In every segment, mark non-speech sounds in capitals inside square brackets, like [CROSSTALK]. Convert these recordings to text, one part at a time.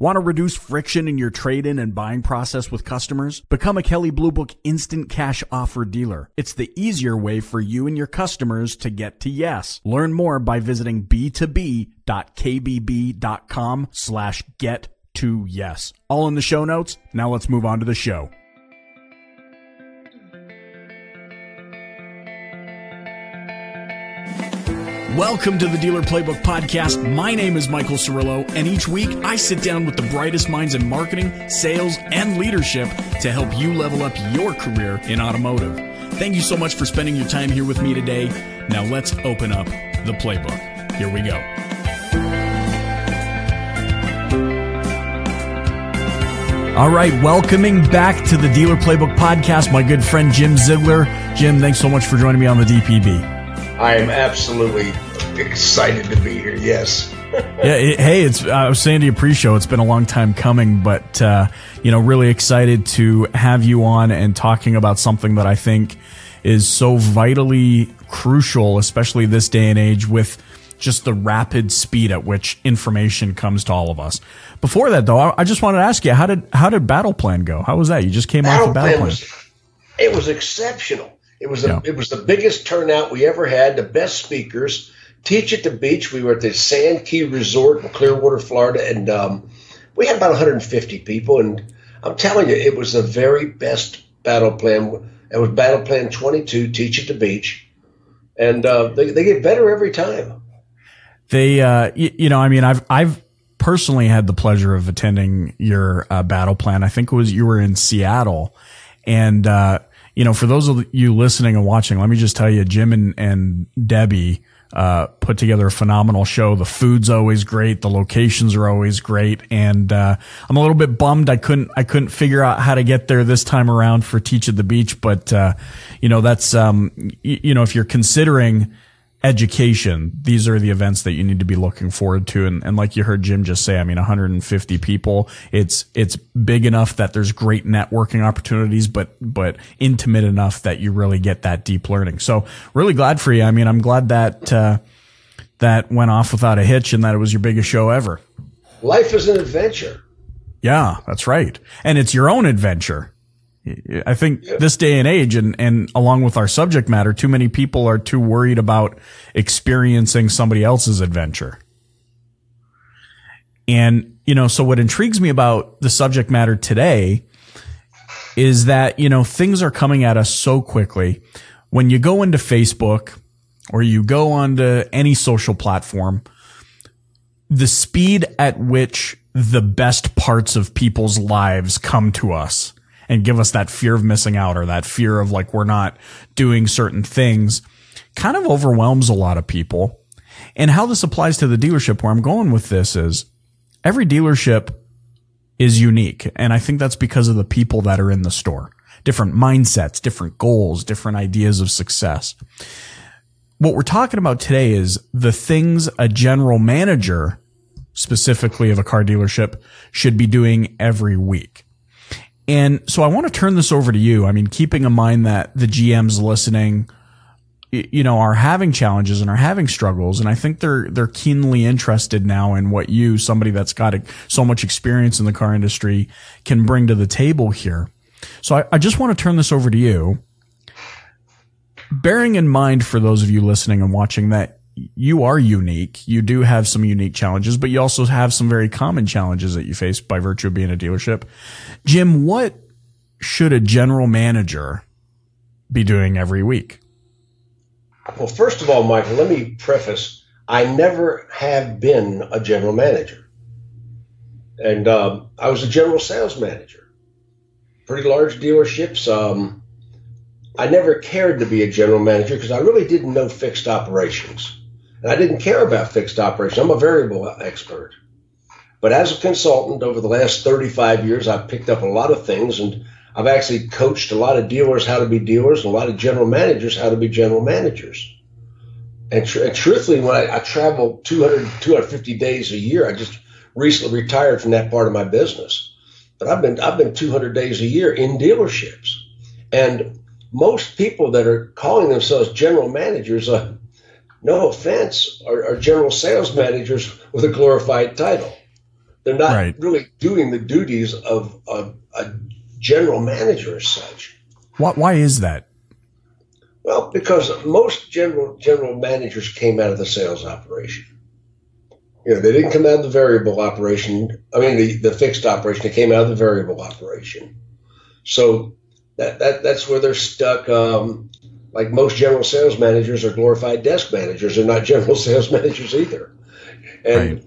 Want to reduce friction in your trade-in and buying process with customers? Become a Kelley Blue Book instant cash offer dealer. It's the easier way for you and your customers to get to yes. Learn more by visiting b2b.kbb.com slash get to yes. All in the show notes. Now let's move on to the show. Welcome to the Dealer Playbook Podcast. My name is Michael Cirillo, and each week I sit down with the brightest minds in marketing, sales, and leadership to help you level up your career in automotive. Thank you so much for spending your time here with me today. Now let's open up the playbook. Here we go. All right, welcoming back to the Dealer Playbook Podcast, my good friend Jim Ziegler. Jim, thanks so much for joining me on the DPB. I am absolutely excited to be here. Yes. [LAUGHS] yeah. It, hey, it's I was saying to you pre-show. It's been a long time coming, but uh, you know, really excited to have you on and talking about something that I think is so vitally crucial, especially this day and age with just the rapid speed at which information comes to all of us. Before that, though, I just wanted to ask you how did how did Battle Plan go? How was that? You just came battle off of Battle Plan. Was, it was exceptional. It was a, it was the biggest turnout we ever had. The best speakers. Teach at the beach. We were at the Sand Key Resort in Clearwater, Florida, and um, we had about 150 people. And I'm telling you, it was the very best battle plan. It was battle plan 22. Teach at the beach, and uh, they they get better every time. They, uh, you, you know, I mean, I've I've personally had the pleasure of attending your uh, battle plan. I think it was you were in Seattle, and uh, you know, for those of you listening and watching, let me just tell you, Jim and, and Debbie, uh, put together a phenomenal show. The food's always great. The locations are always great. And, uh, I'm a little bit bummed. I couldn't, I couldn't figure out how to get there this time around for Teach at the Beach. But, uh, you know, that's, um, you know, if you're considering, education, these are the events that you need to be looking forward to. And, and like you heard Jim just say, I mean, 150 people, it's, it's big enough that there's great networking opportunities, but, but intimate enough that you really get that deep learning. So really glad for you. I mean, I'm glad that, uh, that went off without a hitch and that it was your biggest show ever. Life is an adventure. Yeah, that's right. And it's your own adventure. I think yeah. this day and age, and, and along with our subject matter, too many people are too worried about experiencing somebody else's adventure. And, you know, so what intrigues me about the subject matter today is that, you know, things are coming at us so quickly. When you go into Facebook or you go onto any social platform, the speed at which the best parts of people's lives come to us and give us that fear of missing out or that fear of like we're not doing certain things kind of overwhelms a lot of people. And how this applies to the dealership where I'm going with this is every dealership is unique. And I think that's because of the people that are in the store. Different mindsets, different goals, different ideas of success. What we're talking about today is the things a general manager, specifically of a car dealership, should be doing every week. And so I want to turn this over to you. I mean, keeping in mind that the GMs listening, you know, are having challenges and are having struggles. And I think they're, they're keenly interested now in what you, somebody that's got so much experience in the car industry can bring to the table here. So I, I just want to turn this over to you. Bearing in mind for those of you listening and watching that you are unique. You do have some unique challenges, but you also have some very common challenges that you face by virtue of being a dealership. Jim, what should a general manager be doing every week? Well, first of all, Michael, let me preface I never have been a general manager. And um, I was a general sales manager, pretty large dealerships. Um, I never cared to be a general manager because I really didn't know fixed operations. And I didn't care about fixed operations. I'm a variable expert. But as a consultant over the last 35 years, I've picked up a lot of things and I've actually coached a lot of dealers how to be dealers and a lot of general managers how to be general managers. And, tr- and truthfully, when I, I travel 200, 250 days a year, I just recently retired from that part of my business. But I've been, I've been 200 days a year in dealerships. And most people that are calling themselves general managers, uh, no offense, are, are general sales managers with a glorified title. They're not right. really doing the duties of a, a general manager as such. Why, why is that? Well, because most general general managers came out of the sales operation. You know, they didn't come out of the variable operation. I mean, the, the fixed operation. They came out of the variable operation. So that, that that's where they're stuck. Um, like most general sales managers are glorified desk managers. They're not general [LAUGHS] sales managers either. And right.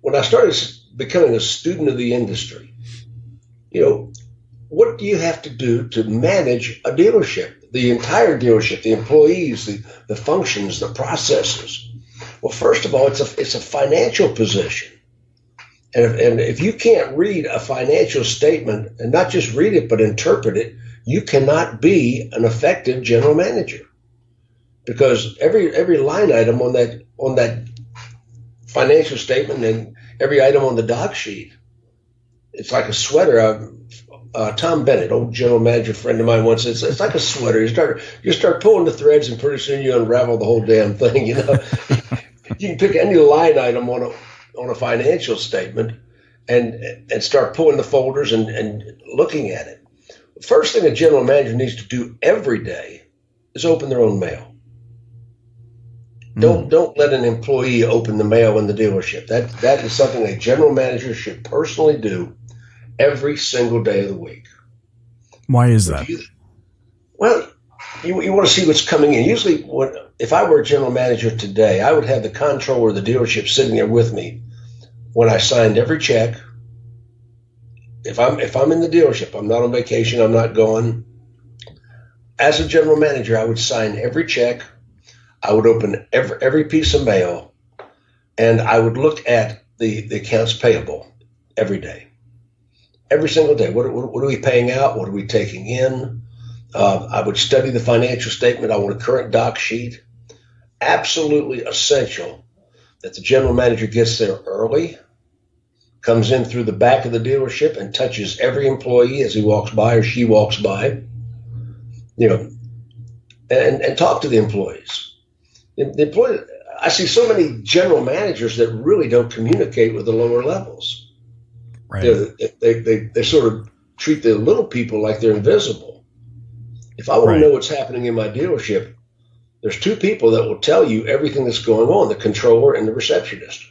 when I started becoming a student of the industry, you know, what do you have to do to manage a dealership? The entire dealership, the employees, the, the functions, the processes. Well, first of all, it's a it's a financial position. And if, and if you can't read a financial statement and not just read it but interpret it, you cannot be an effective general manager because every every line item on that on that financial statement and every item on the doc sheet it's like a sweater. Uh, Tom Bennett, old general manager friend of mine, once said, it's, it's like a sweater. You start you start pulling the threads, and pretty soon you unravel the whole damn thing. You know, [LAUGHS] you can pick any line item on a on a financial statement and and start pulling the folders and, and looking at it. First thing a general manager needs to do every day is open their own mail. Don't mm. don't let an employee open the mail in the dealership. That that is something a general manager should personally do every single day of the week. Why is that? You, well, you, you want to see what's coming in. Usually, when, if I were a general manager today, I would have the controller of the dealership sitting there with me when I signed every check. If I'm if I'm in the dealership, I'm not on vacation, I'm not going. As a general manager, I would sign every check. I would open every every piece of mail, and I would look at the, the accounts payable every day every single day. What, what, what, are we paying out? What are we taking in? Uh, I would study the financial statement. I want a current doc sheet. Absolutely essential that the general manager gets there early, comes in through the back of the dealership and touches every employee as he walks by or she walks by, you know, and, and talk to the employees. The, the employee, I see so many general managers that really don't communicate with the lower levels Right. They, they, they sort of treat the little people like they're invisible. If I want right. to know what's happening in my dealership, there's two people that will tell you everything that's going on the controller and the receptionist.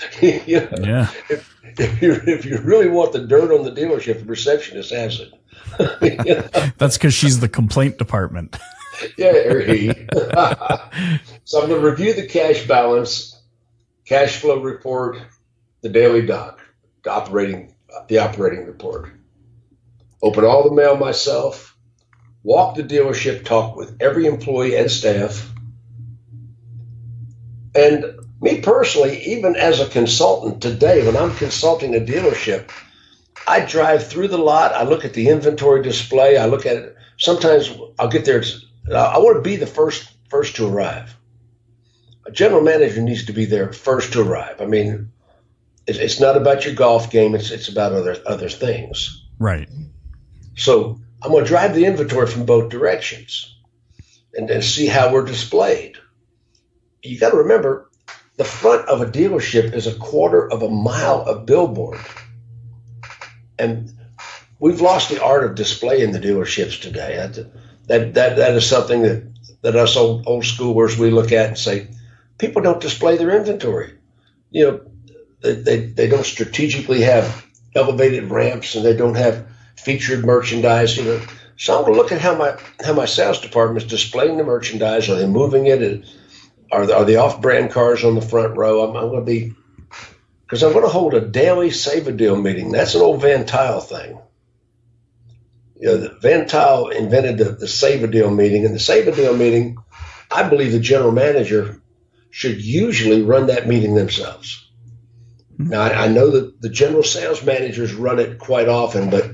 [LAUGHS] you know, yeah. If, if, you, if you really want the dirt on the dealership, the receptionist has it. [LAUGHS] you know? That's because she's the complaint department. yeah, or he. [LAUGHS] so I'm going to review the cash balance, cash flow report, the daily doc, the operating the operating report. Open all the mail myself. Walk the dealership, talk with every employee and staff. And me personally, even as a consultant today, when I'm consulting a dealership, I drive through the lot. I look at the inventory display. I look at it. Sometimes I'll get there. I want to be the first first to arrive. A general manager needs to be there first to arrive. I mean, it's not about your golf game. It's it's about other other things. Right. So I'm going to drive the inventory from both directions, and, then see how we're displayed. You got to remember, the front of a dealership is a quarter of a mile of billboard, and we've lost the art of display in the dealerships today. That that that, that is something that that us old old schoolers we look at and say, people don't display their inventory. You know, they, they don't strategically have elevated ramps and they don't have featured merchandise. You know, so I'm going to look at how my how my sales department is displaying the merchandise. Are they moving it? Are the, are the off-brand cars on the front row? I'm, I'm going to be because I'm going to hold a daily save a deal meeting. That's an old Van Tuyl thing. You know, Van Tuyl invented the, the save a deal meeting, and the save a deal meeting, I believe the general manager should usually run that meeting themselves. Now, I, I, know that the general sales managers run it quite often, but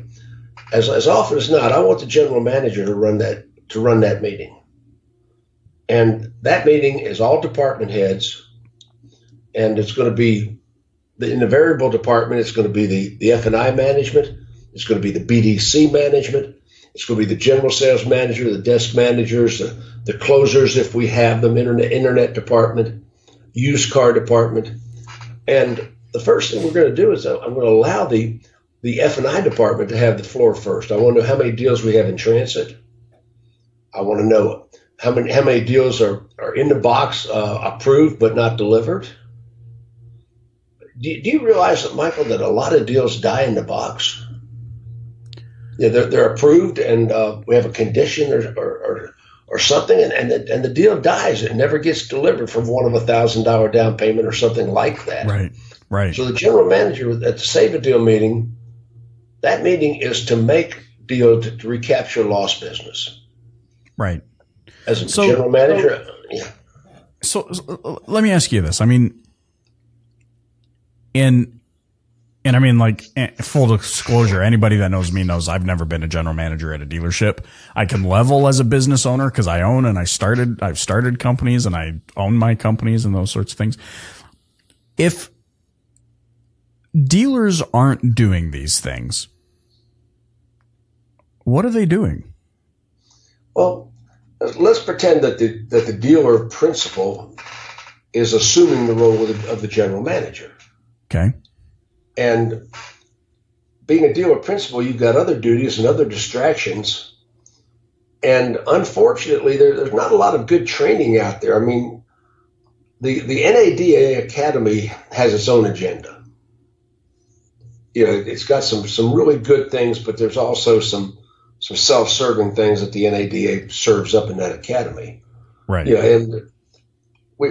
as, as often as not, I want the general manager to run that to run that meeting. And that meeting is all department heads, and it's going to be in the variable department. It's going to be the the F and I management. It's going to be the BDC management. It's going to be the general sales manager, the desk managers, the, the closers if we have them, internet internet department, used car department And the first thing we're going to do is I'm going to allow the the F and I department to have the floor first. I want to know how many deals we have in transit. I want to know how many how many deals are, are in the box uh, approved but not delivered. Do, do you realize that Michael that a lot of deals die in the box? Yeah, they're, they're approved and uh, we have a condition or, or, or, or something, and, and, the, and the deal dies. It never gets delivered from one of a thousand dollar down payment or something like that. Right, right. So the general manager at the Save a Deal meeting, that meeting is to make deal to, to recapture lost business. Right. As a so, general manager, so, yeah. So, so let me ask you this. I mean, in and I mean, like, eh, full disclosure, anybody that knows me knows I've never been a general manager at a dealership. I can level as a business owner because I own and I started, I've started companies and I own my companies and those sorts of things. If dealers aren't doing these things, what are they doing? Well, let's pretend that the, that the dealer principal is assuming the role of the, of the general manager. Okay. And being a dealer principal, you've got other duties and other distractions. And unfortunately, there, there's not a lot of good training out there. I mean, the, the NADA Academy has its own agenda. You know, it's got some, some really good things, but there's also some, some self-serving things that the NADA serves up in that academy. Right. Yeah. You know, and we,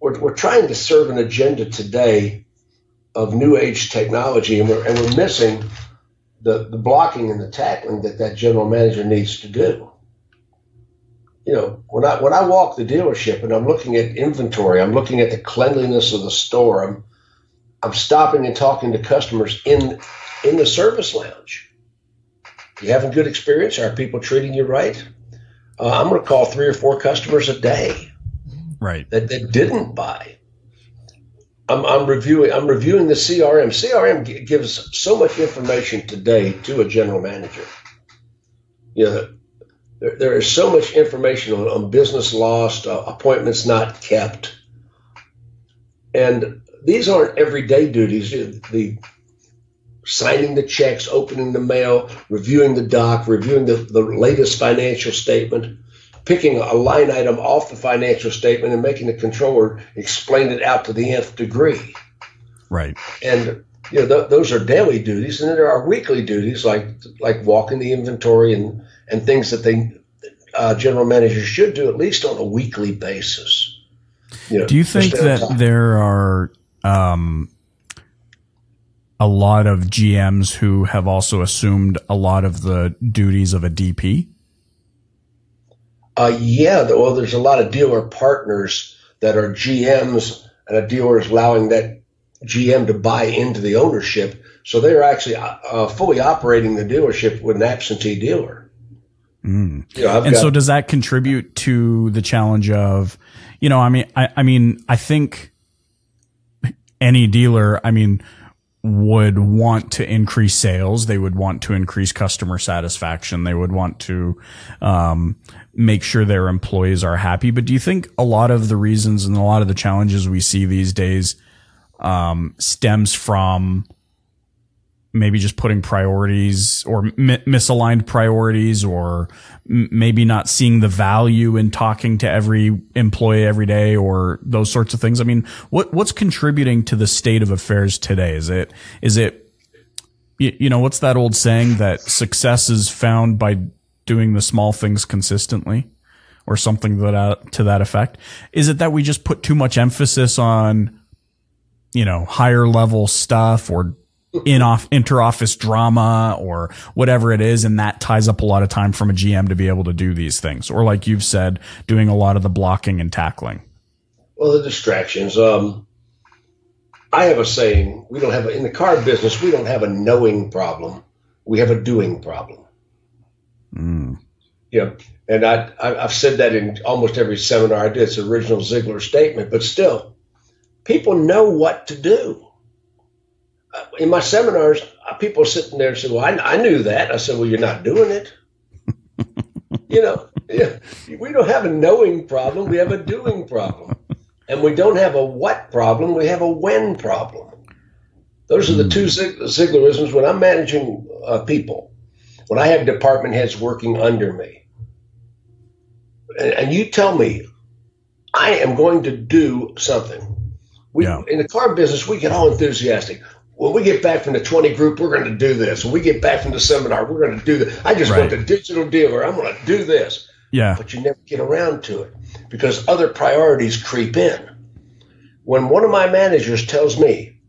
we're, we're trying to serve an agenda today of new age technology, and we're, and we're missing the, the blocking and the tackling that that general manager needs to do. You know, when I when I walk the dealership and I'm looking at inventory, I'm looking at the cleanliness of the store. I'm I'm stopping and talking to customers in in the service lounge. You having good experience? Are people treating you right? Uh, I'm going to call three or four customers a day, right? That that didn't buy. I'm, I'm, reviewing. I'm reviewing the CRM. CRM g- gives so much information today to a general manager. You know, there, there is so much information on, on business lost, uh, appointments not kept, and these aren't everyday duties. The signing the checks, opening the mail, reviewing the doc, reviewing the, the latest financial statement picking a line item off the financial statement and making the controller explain it out to the nth degree. Right. And you know th- those are daily duties, and then there are weekly duties like like walking the inventory and and things that they uh, general managers should do at least on a weekly basis. You know, do you think that there are um, a lot of GMs who have also assumed a lot of the duties of a DP? Uh, yeah, well, there's a lot of dealer partners that are GMs, and a dealer is allowing that GM to buy into the ownership. So they're actually uh, uh, fully operating the dealership with an absentee dealer. Mm. You know, and got, so does that contribute to the challenge of, you know, I mean, I, I mean, I think any dealer, I mean, would want to increase sales. They would want to increase customer satisfaction. They would want to um, make sure their employees are happy. But do you think a lot of the reasons and a lot of the challenges we see these days um, stems from maybe just putting priorities or mi- misaligned priorities or m- maybe not seeing the value in talking to every employee every day or those sorts of things. I mean, what, what's contributing to the state of affairs today? Is it, is it, you, you know, what's that old saying that success is found by doing the small things consistently or something that, uh, to that effect? Is it that we just put too much emphasis on, you know, higher level stuff or in off inter office drama or whatever it is, and that ties up a lot of time from a GM to be able to do these things, or like you've said, doing a lot of the blocking and tackling. Well, the distractions. Um, I have a saying: we don't have a, in the car business. We don't have a knowing problem. We have a doing problem. Mm. Yeah, and I, I have said that in almost every seminar I did. It's original Ziegler statement, but still, people know what to do in my seminars, uh, people sitting there and say, "Well, I, I knew that." I said, "Well, you're not doing it." [LAUGHS] you know, yeah, we don't have a knowing problem; we have a doing problem. And we don't have a what problem, we have a when problem. Those are the two Zieglerisms when I'm managing uh, people, when I have department heads working under me. And, and, you tell me, I am going to do something. We, yeah. In the car business, we get all enthusiastic. When we get back from the 20 group, we're going to do this. When we get back from the seminar, we're going to do this. I just right. want the digital dealer. I'm going to do this. Yeah. But you never get around to it because other priorities creep in. When one of my managers tells me,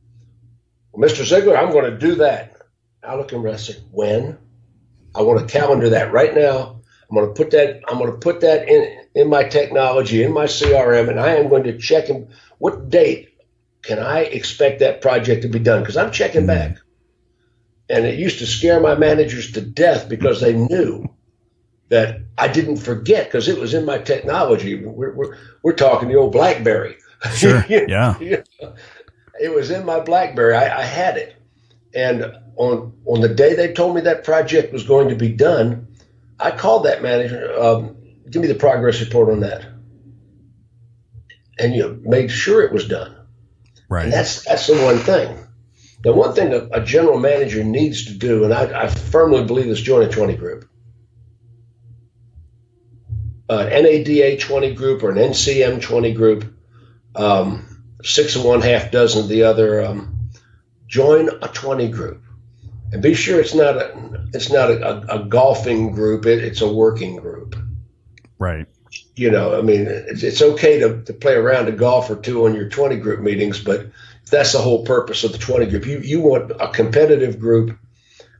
well, Mr. Ziegler, I'm going to do that, I look and I say, when? I want to calendar that right now. I'm going to put that. I'm going to put that in in my technology, in my CRM, and I am going to check him. What date can I expect that project to be done? Because I'm checking mm-hmm. back, and it used to scare my managers to death because they knew that I didn't forget because it was in my technology. We're, we're, we're talking the old BlackBerry. [LAUGHS] Sure. yeah. It was in my BlackBerry. I, I, had it. And on on the day they told me that project was going to be done, I called that manager. Um, give me the progress report on that. And you know, made sure it was done. Right. And that's that's the one thing. The one thing a, a general manager needs to do, and I, I firmly believe this join a 20 group, uh, an NADA 20 group or an NCM 20 group, um, six and one half dozen of the other. Um, join a 20 group, and be sure it's not a it's not a, a, a golfing group. It, it's a working group. Right. You know, I mean, it's, it's okay to, to play around a golf or two on your 20 group meetings, but that's the whole purpose of the 20 group. You you want a competitive group.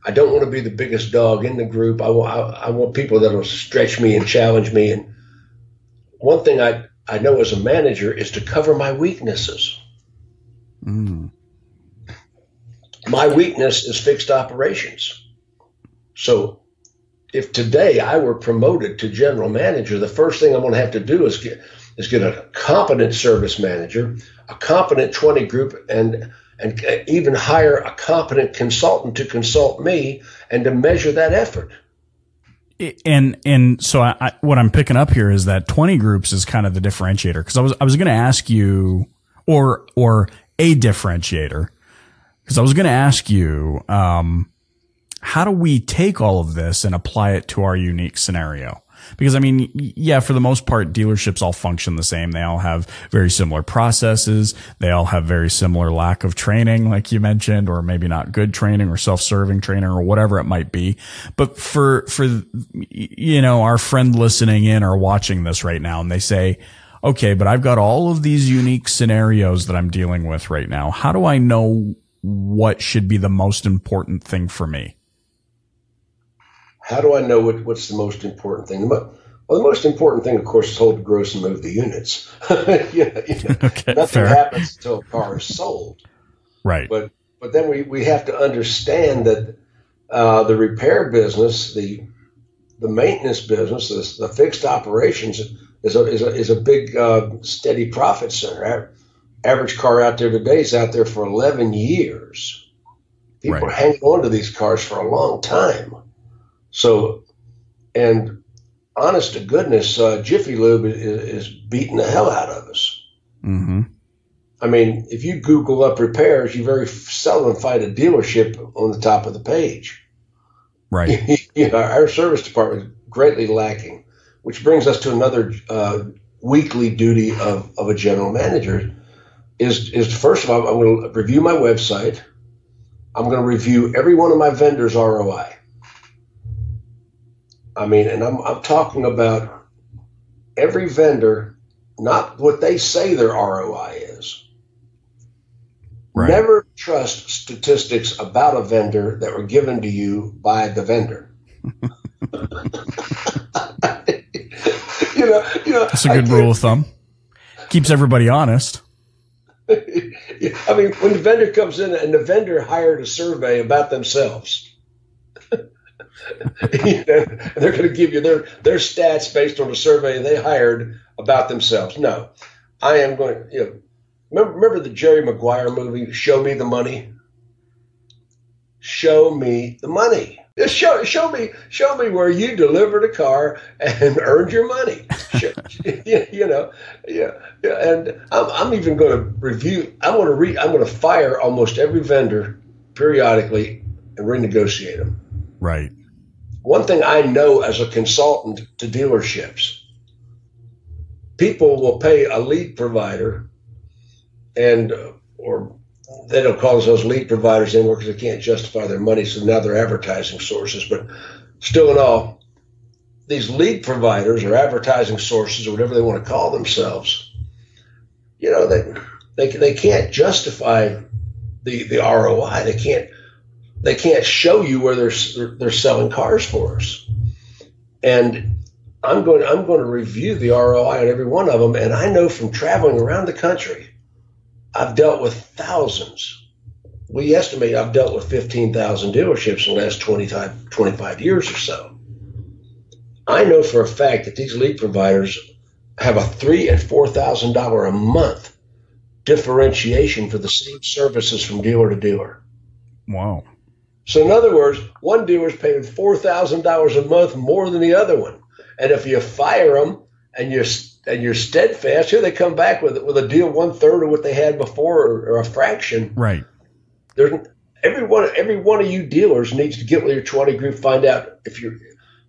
I don't want to be the biggest dog in the group. I want I, I want people that will stretch me and challenge me. And one thing I I know as a manager is to cover my weaknesses. Mm. My weakness is fixed operations. So if today I were promoted to general manager, the first thing I'm going to have to do is get is get a competent service manager, a competent 20 group, and and even hire a competent consultant to consult me and to measure that effort. And and so I, I, what I'm picking up here is that 20 groups is kind of the differentiator because I was I was going to ask you or or a differentiator because I was going to ask you um, how do we take all of this and apply it to our unique scenario because I mean, yeah, for the most part, dealerships all function the same. They all have very similar processes. They all have very similar lack of training, like you mentioned, or maybe not good training or self-serving training or whatever it might be. But for, for, you know, our friend listening in or watching this right now and they say, okay, but I've got all of these unique scenarios that I'm dealing with right now. How do I know what should be the most important thing for me? How do I know what, what's the most important thing? Well, the most important thing, of course, is hold the gross and move the units. [LAUGHS] you know, you [LAUGHS] know, okay, nothing fair. happens until a car is sold. Right. But but then we, we have to understand that uh, the repair business, the the maintenance business, the, the fixed operations is a, is a, is a big uh, steady profit center. Average car out there today is out there for 11 years. People right. are hanging on to these cars for a long time. So, and honest to goodness, uh, Jiffy Lube is, is, beating the hell out of us. Mm-hmm. I mean, if you Google up repairs, you very seldom find a dealership on the top of the page. Right. [LAUGHS] you know, our service department is greatly lacking, which brings us to another uh, weekly duty of, of a general manager. Is is first of all, I'm going to review my website. I'm going to review every one of my vendors' ROI. I mean, and I'm, I'm talking about every vendor, not what they say their ROI is. Right. Never trust statistics about a vendor that were given to you by the vendor. [LAUGHS] you know, you know, that's a good rule of thumb. Keeps everybody honest. [LAUGHS] I mean, when the vendor comes in and the vendor hired a survey about themselves, [LAUGHS] they're going to give you their their stats based on a survey they hired about themselves. No, I am going. You know, remember, remember the Jerry Maguire movie, "Show Me the Money." Show me the money. Show show me show me where you delivered a car and [LAUGHS] earned your money. [LAUGHS] you know, yeah, yeah. And I'm, I'm even going to review. I'm going to re, I'm going to fire almost every vendor periodically and renegotiate them. Right. One thing I know as a consultant to dealerships, people will pay a lead provider, and or they don't call themselves lead providers anymore because they can't justify their money, so now they're advertising sources. But still, in all, these lead providers or advertising sources or whatever they want to call themselves, you know, they they they can't justify the the ROI. They can't they can't show you where they're they're selling cars for us. And I'm going I'm going to review the ROI on every one of them. And I know from traveling around the country I've dealt with thousands. We estimate I've dealt with 15,000 dealerships in the last 25, 25 years or so. I know for a fact that these lead providers have a three and four thousand dollar a month differentiation for the same services from dealer to dealer. Wow. So in other words, one dealer's paying four thousand dollars a month more than the other one, and if you fire them and you're and you're steadfast, here they come back with with a deal one third of what they had before, or, or a fraction. Right. There's every one every one of you dealers needs to get with your 20 group, find out if you're,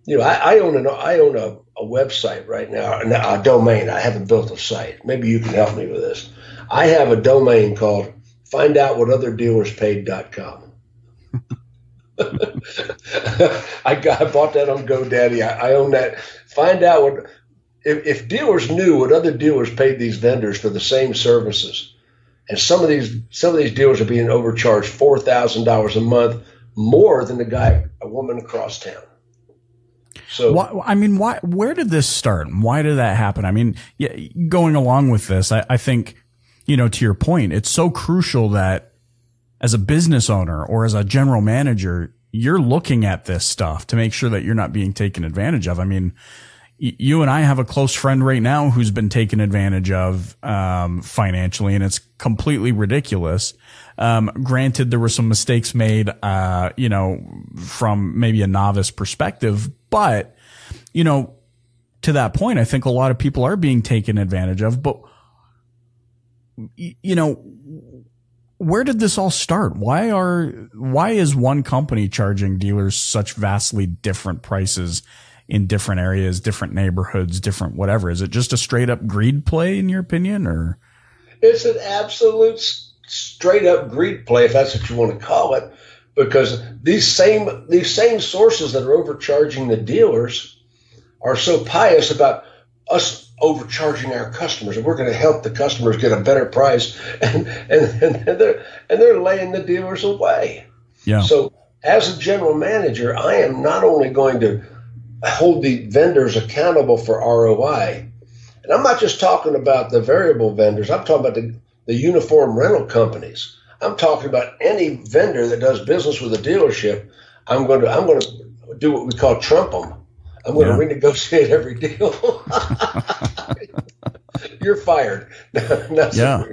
you know, I, I own an I own a, a website right now, a, a domain. I haven't built a site. Maybe you can help me with this. I have a domain called findoutwhatotherdealerspaid.com. [LAUGHS] I got I bought that on GoDaddy. I, I own that. Find out what if, if dealers knew what other dealers paid these vendors for the same services, and some of these some of these dealers are being overcharged four thousand dollars a month more than the guy a woman across town. So why, I mean, why? Where did this start? Why did that happen? I mean, yeah, going along with this, I, I think you know to your point, it's so crucial that as a business owner or as a general manager, you're looking at this stuff to make sure that you're not being taken advantage of. I mean, you and I have a close friend right now who's been taken advantage of um, financially, and it's completely ridiculous. Um, granted, there were some mistakes made, uh, you know, from maybe a novice perspective, but you know, to that point, I think a lot of people are being taken advantage of. But you know, where did this all start? Why are why is one company charging dealers such vastly different prices? in different areas, different neighborhoods, different whatever? Is it just a straight up greed play in your opinion or? It's an absolute straight up greed play, if that's what you want to call it, because these same, these same sources that are overcharging the dealers are so pious about us overcharging our customers and we're going to help the customers get a better price [LAUGHS] and, and, and they're, and they're laying the dealers away. Yeah. So as a general manager, I am not only going to hold the vendors accountable for ROI. And I'm not just talking about the variable vendors, I'm talking about the, the uniform rental companies. I'm talking about any vendor that does business with a dealership. I'm going to I'm going to do what we call trump them. I'm going yeah. to renegotiate every deal. [LAUGHS] You're fired. [LAUGHS] yeah.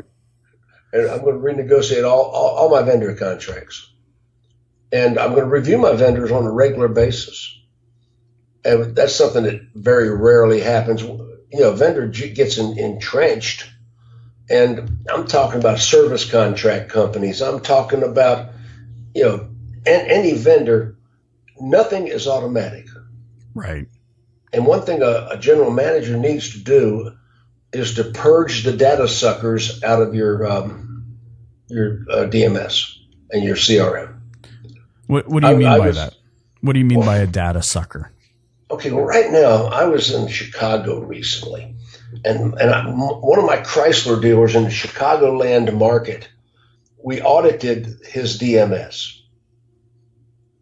And I'm going to renegotiate all, all, all my vendor contracts. And I'm going to review my vendors on a regular basis and that's something that very rarely happens. You know, vendor gets in, entrenched, and I'm talking about service contract companies. I'm talking about, you know, any vendor. Nothing is automatic. Right. And one thing a, a general manager needs to do is to purge the data suckers out of your um, your uh, DMS and your CRM. What, what do you I, mean I by was, that? What do you mean well, by a data sucker? Okay, well, right now I was in Chicago recently, and and I, one of my Chrysler dealers in the Chicagoland market, we audited his DMS,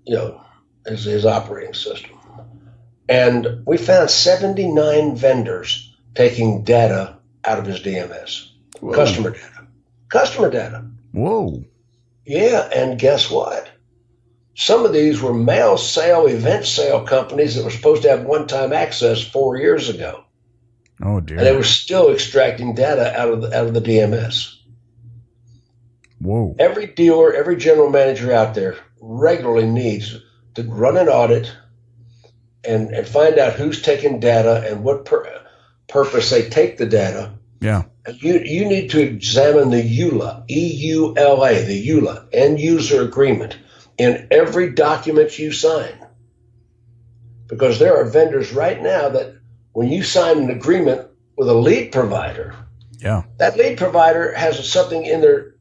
you know, his, his operating system, and we found seventy nine vendors taking data out of his DMS, Whoa. customer data, customer data. Whoa. Yeah, and guess what? Some of these were mail sale, event sale companies that were supposed to have one time access four years ago. Oh dear! And they were still extracting data out of the, out of the DMS. Whoa! Every dealer, every general manager out there regularly needs to run an audit and, and find out who's taking data and what pur- purpose they take the data. Yeah. You, you need to examine the EULA, E U L A, the EULA, end user agreement in every document you sign. Because there are vendors right now that when you sign an agreement with a lead provider, Yeah. that lead provider has something in their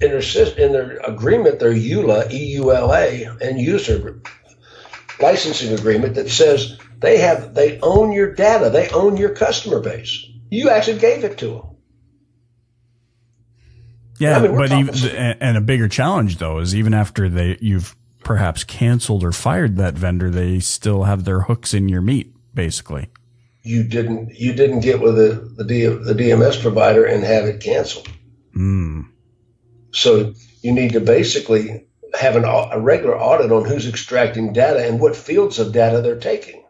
in their in their agreement, their EULA, E U L A, and user licensing agreement that says they have they own your data, they own your customer base. You actually gave it to them. Yeah, I mean, but even, and a bigger challenge though is even after they you've perhaps canceled or fired that vendor, they still have their hooks in your meat, basically. You didn't you didn't get with the the, D, the DMS provider and have it canceled. Mm. So you need to basically have an, a regular audit on who's extracting data and what fields of data they're taking.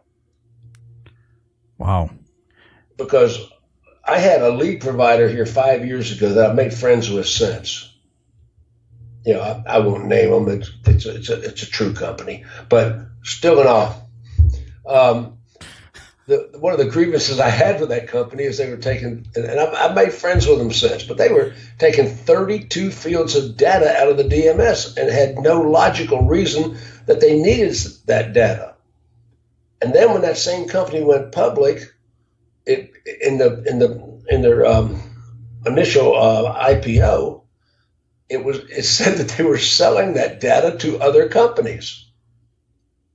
Wow. because I had a lead provider here five years ago that I've made friends with since. You know, I, I won't name them. It's it's a, it's a, it's a true company, but still in all, um, the one of the grievances I had with that company is they were taking, and I've, made friends with them since, but they were taking 32 fields of data out of the DMS and had no logical reason that they needed that data. And then when that same company went public, it in the in the in their um, initial uh, IPO, it was it said that they were selling that data to other companies.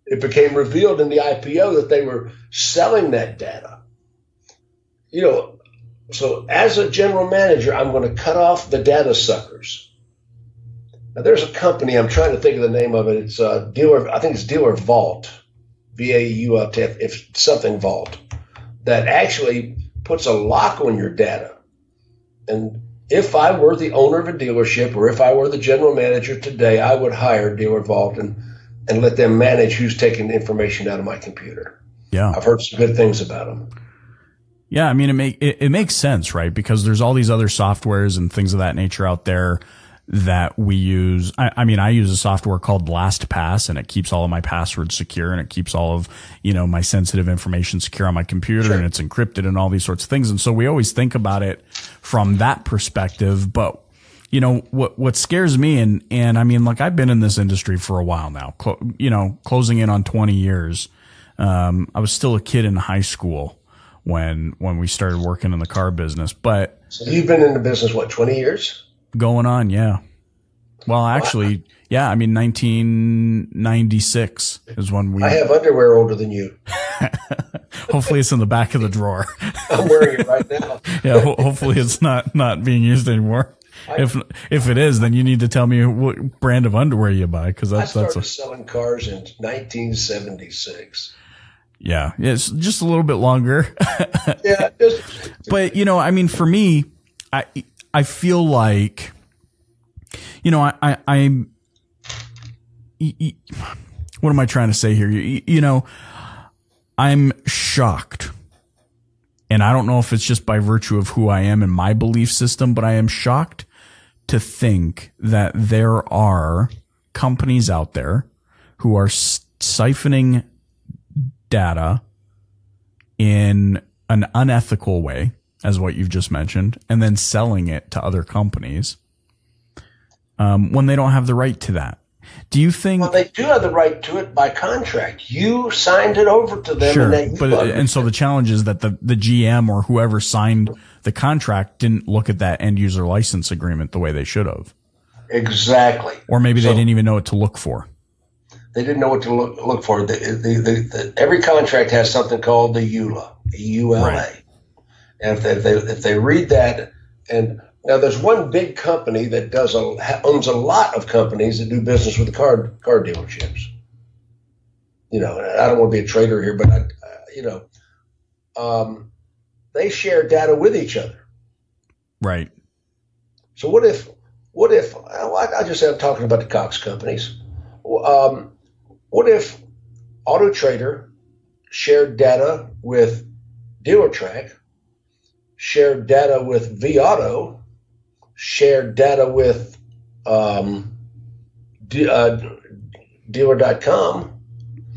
It became revealed in the IPO that they were selling that data. You know, so as a general manager, I'm going to cut off the data suckers. Now, there's a company I'm trying to think of the name of it. It's uh, dealer. I think it's Dealer Vault, V A U L T, if something Vault that actually puts a lock on your data. And if I were the owner of a dealership or if I were the general manager today, I would hire Dealer Vault and, and let them manage who's taking the information out of my computer. Yeah. I've heard some good things about them. Yeah, I mean it make it, it makes sense, right? Because there's all these other softwares and things of that nature out there that we use. I, I mean, I use a software called LastPass, and it keeps all of my passwords secure, and it keeps all of you know my sensitive information secure on my computer, Sure. and it's encrypted and all these sorts of things. And so we always think about it from that perspective, but. You know what? What scares me, and and I mean, like I've been in this industry for a while now. Clo- you know, closing in on twenty years. Um, I was still a kid in high school when when we started working in the car business. But So you've been in the business, what, 20 years? going on, yeah. Well, actually, yeah. I mean, 1996 is when we. I have underwear older than you. [LAUGHS] hopefully, it's in the back of the drawer. I'm wearing it right now. [LAUGHS] yeah. Ho- hopefully, it's not not being used anymore. If if it is, then you need to tell me what brand of underwear you buy because I that's that's started a, selling cars in 1976. yeah. It's just a little bit longer. [LAUGHS] Yeah, just, but you know, I mean, for me, I I feel like, you know, I, I I'm. What am I trying to say here? You, you know, I'm shocked, and I don't know if it's just by virtue of who I am and my belief system, but I am shocked to think that there are companies out there who are siphoning data in an unethical way, as what you've just mentioned, and then selling it to other companies um, when they don't have the right to that. Do you think? well, they do have the right to it by contract. You signed it over to them, Sure, and they, but and so the challenge is that the the GM or whoever signed the contract didn't look at that end user license agreement the way they should have, exactly. or maybe they didn't even know what to look for. They didn't know what to look, look for. The, the, the, the, every contract has something called the EULA, E-U-L-A. Right. And if they, if they if they read that, and now there's one big company that does a owns a lot of companies that do business with the car car dealerships. You know, I don't want to be a trader here, but I, you know, um, they share data with each other. Right. So what if, what if, I, just am talking about the Cox companies. Um, what if Auto Trader shared data with Dealertrack, shared data with vAuto, shared data with um, de- uh, dealer.com,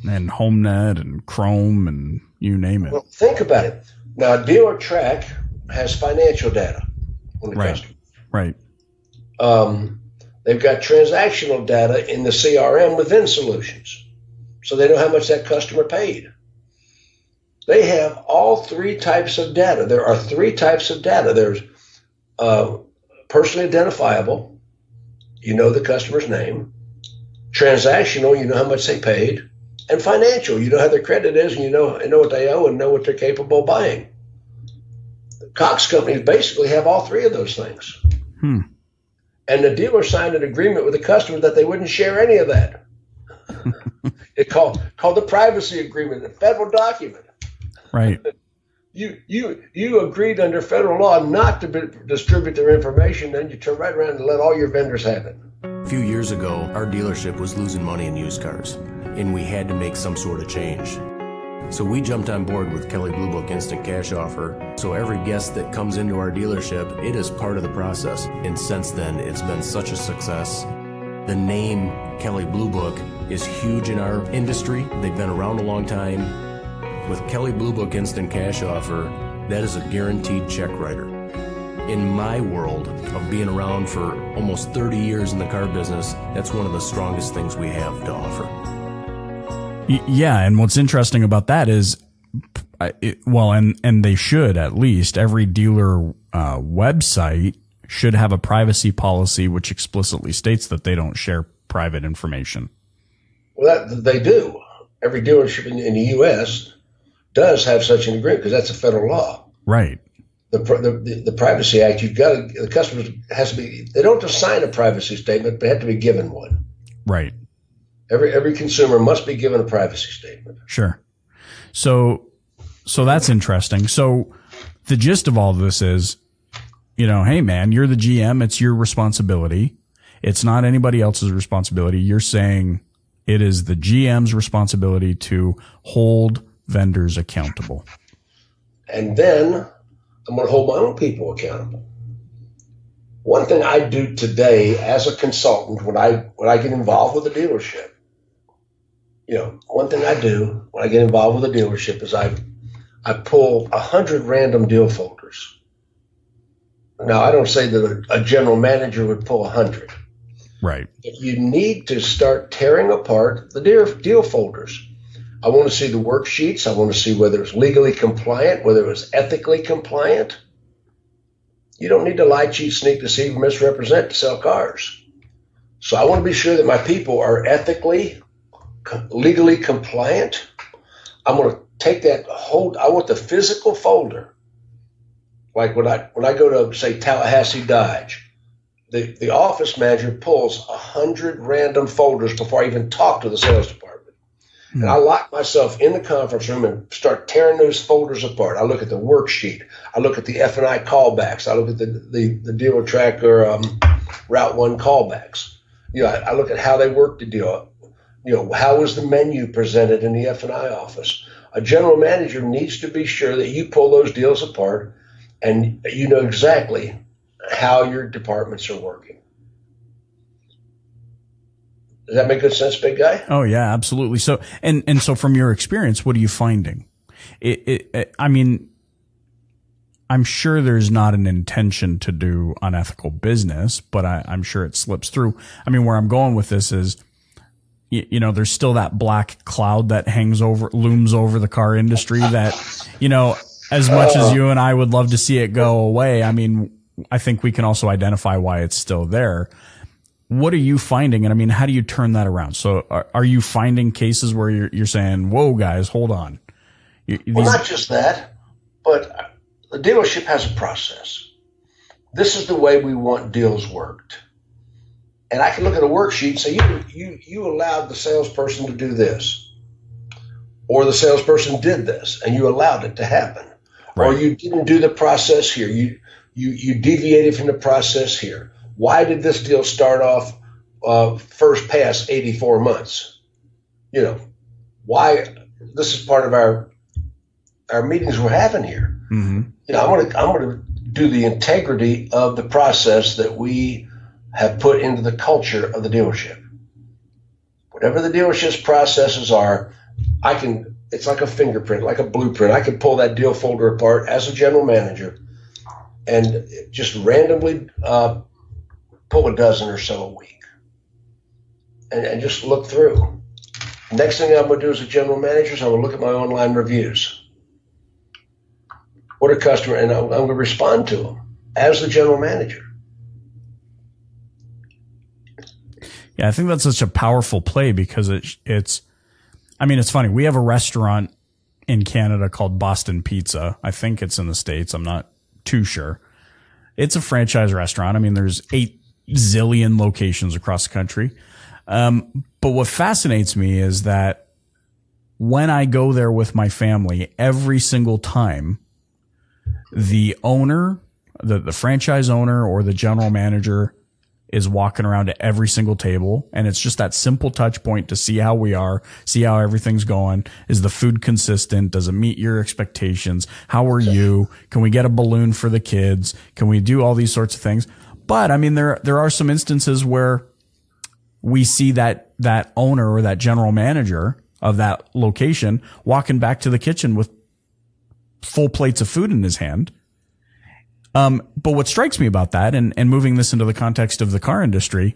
and HomeNet and Chrome and you name it. Well, think about it. Now, Dealertrack has financial data on the Right. customer. Right. Um, they've got transactional data in the CRM within solutions, so they know how much that customer paid. They have all three types of data. There are three types of data. There's uh, personally identifiable, you know the customer's name. Transactional, you know how much they paid, and financial, you know how their credit is, and you know you know what they owe and know what they're capable of buying. The Cox companies basically have all three of those things Hmm. and the dealer signed an agreement with the customer that they wouldn't share any of that. [LAUGHS] it called called the privacy agreement, a federal document. Right. You you you agreed under federal law not to be, distribute their information, then you turn right around and let all your vendors have it. A few years ago, our dealership was losing money in used cars, and we had to make some sort of change. So we jumped on board with Kelley Blue Book Instant Cash Offer. So every guest that comes into our dealership, it is part of the process. And since then, it's been such a success. The name Kelley Blue Book is huge in our industry. They've been around a long time. With Kelley Blue Book Instant Cash Offer, that is a guaranteed check writer. In my world of being around for almost 30 years in the car business, that's one of the strongest things we have to offer. Y- Yeah, and what's interesting about that is, I- it, well, and and they should at least every dealer uh, website should have a privacy policy which explicitly states that they don't share private information. Well, that they do. Every dealership in, in the U.S. does have such an agreement because that's a federal law. Right. The, the, the, Privacy Act, you've got to, the customers has to be, they don't just sign a privacy statement, but they have to be given one. Right. Every, every consumer must be given a privacy statement. Sure. So, so that's interesting. So the gist of all this is, you know, hey man, you're the GM. It's your responsibility. It's not anybody else's responsibility. You're saying it is the GM's responsibility to hold vendors accountable. And then I'm going to hold my own people accountable. One thing I do today as a consultant when I when I get involved with a dealership, you know, one thing I do when I get involved with a dealership is I I pull a hundred random deal folders. Now I don't say that a, a general manager would pull a hundred. Right. You need to start tearing apart the deal, deal folders. I want to see the worksheets. I want to see whether it's legally compliant, whether it's ethically compliant. You don't need to lie, cheat, sneak, deceive, or misrepresent to sell cars. So I want to be sure that my people are ethically, legally compliant. I'm going to take that hold. I want the physical folder. Like when I when I go to say Tallahassee Dodge, the, the office manager pulls a hundred random folders before I even talk to the sales department. And I lock myself in the conference room and start tearing those folders apart. I look at the worksheet. I look at the F and I callbacks. I look at the the, the dealer tracker um, RouteOne callbacks. You know, I, I look at how they work the deal. You know, how was the menu presented in the F and I office? A general manager needs to be sure that you pull those deals apart and you know exactly how your departments are working. Does that make good sense, big guy? Oh yeah, absolutely. So and and so from your experience, what are you finding? It, it, it I mean, I'm sure there's not an intention to do unethical business, but I, I'm sure it slips through. I mean, where I'm going with this is, you, you know, there's still that black cloud that hangs over, looms over the car industry. That you know, as much as you and I would love to see it go away, I mean, I think we can also identify why it's still there what are you finding? And I mean, how do you turn that around? So are, are you finding cases where you're, you're saying, whoa, guys, hold on. You, Well, not just that, but the dealership has a process. This is the way we want deals worked. And I can look at a worksheet and say, you, you, you allowed the salesperson to do this, or the salesperson did this, and you allowed it to happen, or you didn't do the process here. You, you, you deviated from the process here. Why did this deal start off uh, first pass 84 months? You know, why? This is part of our our meetings we're having here. Mhm. You know, I'm gonna I'm gonna do the integrity of the process that we have put into the culture of the dealership. Whatever the dealership's processes are, I can. It's like a fingerprint, like a blueprint. I can pull that deal folder apart as a general manager, and just randomly uh, pull a dozen or so a week, and, and just look through. Next thing I'm going to do as a general manager is I'm going to look at my online reviews. What a customer, and I'm, I'm going to respond to them as the general manager. Yeah, I think that's such a powerful play because it, it's, I mean, it's funny. We have a restaurant in Canada called Boston Pizza. I think it's in the States. I'm not too sure. It's a franchise restaurant. I mean, there's eight zillion locations across the country. Um, but what fascinates me is that when I go there with my family, every single time the owner, the, the franchise owner or the general manager is walking around to every single table. And it's just that simple touch point to see how we are, see how everything's going. Is the food consistent? Does it meet your expectations? How are you? Can we get a balloon for the kids? Can we do all these sorts of things? But I mean, there, there are some instances where we see that, that owner or that general manager of that location walking back to the kitchen with full plates of food in his hand. Um, but what strikes me about that and, and moving this into the context of the car industry,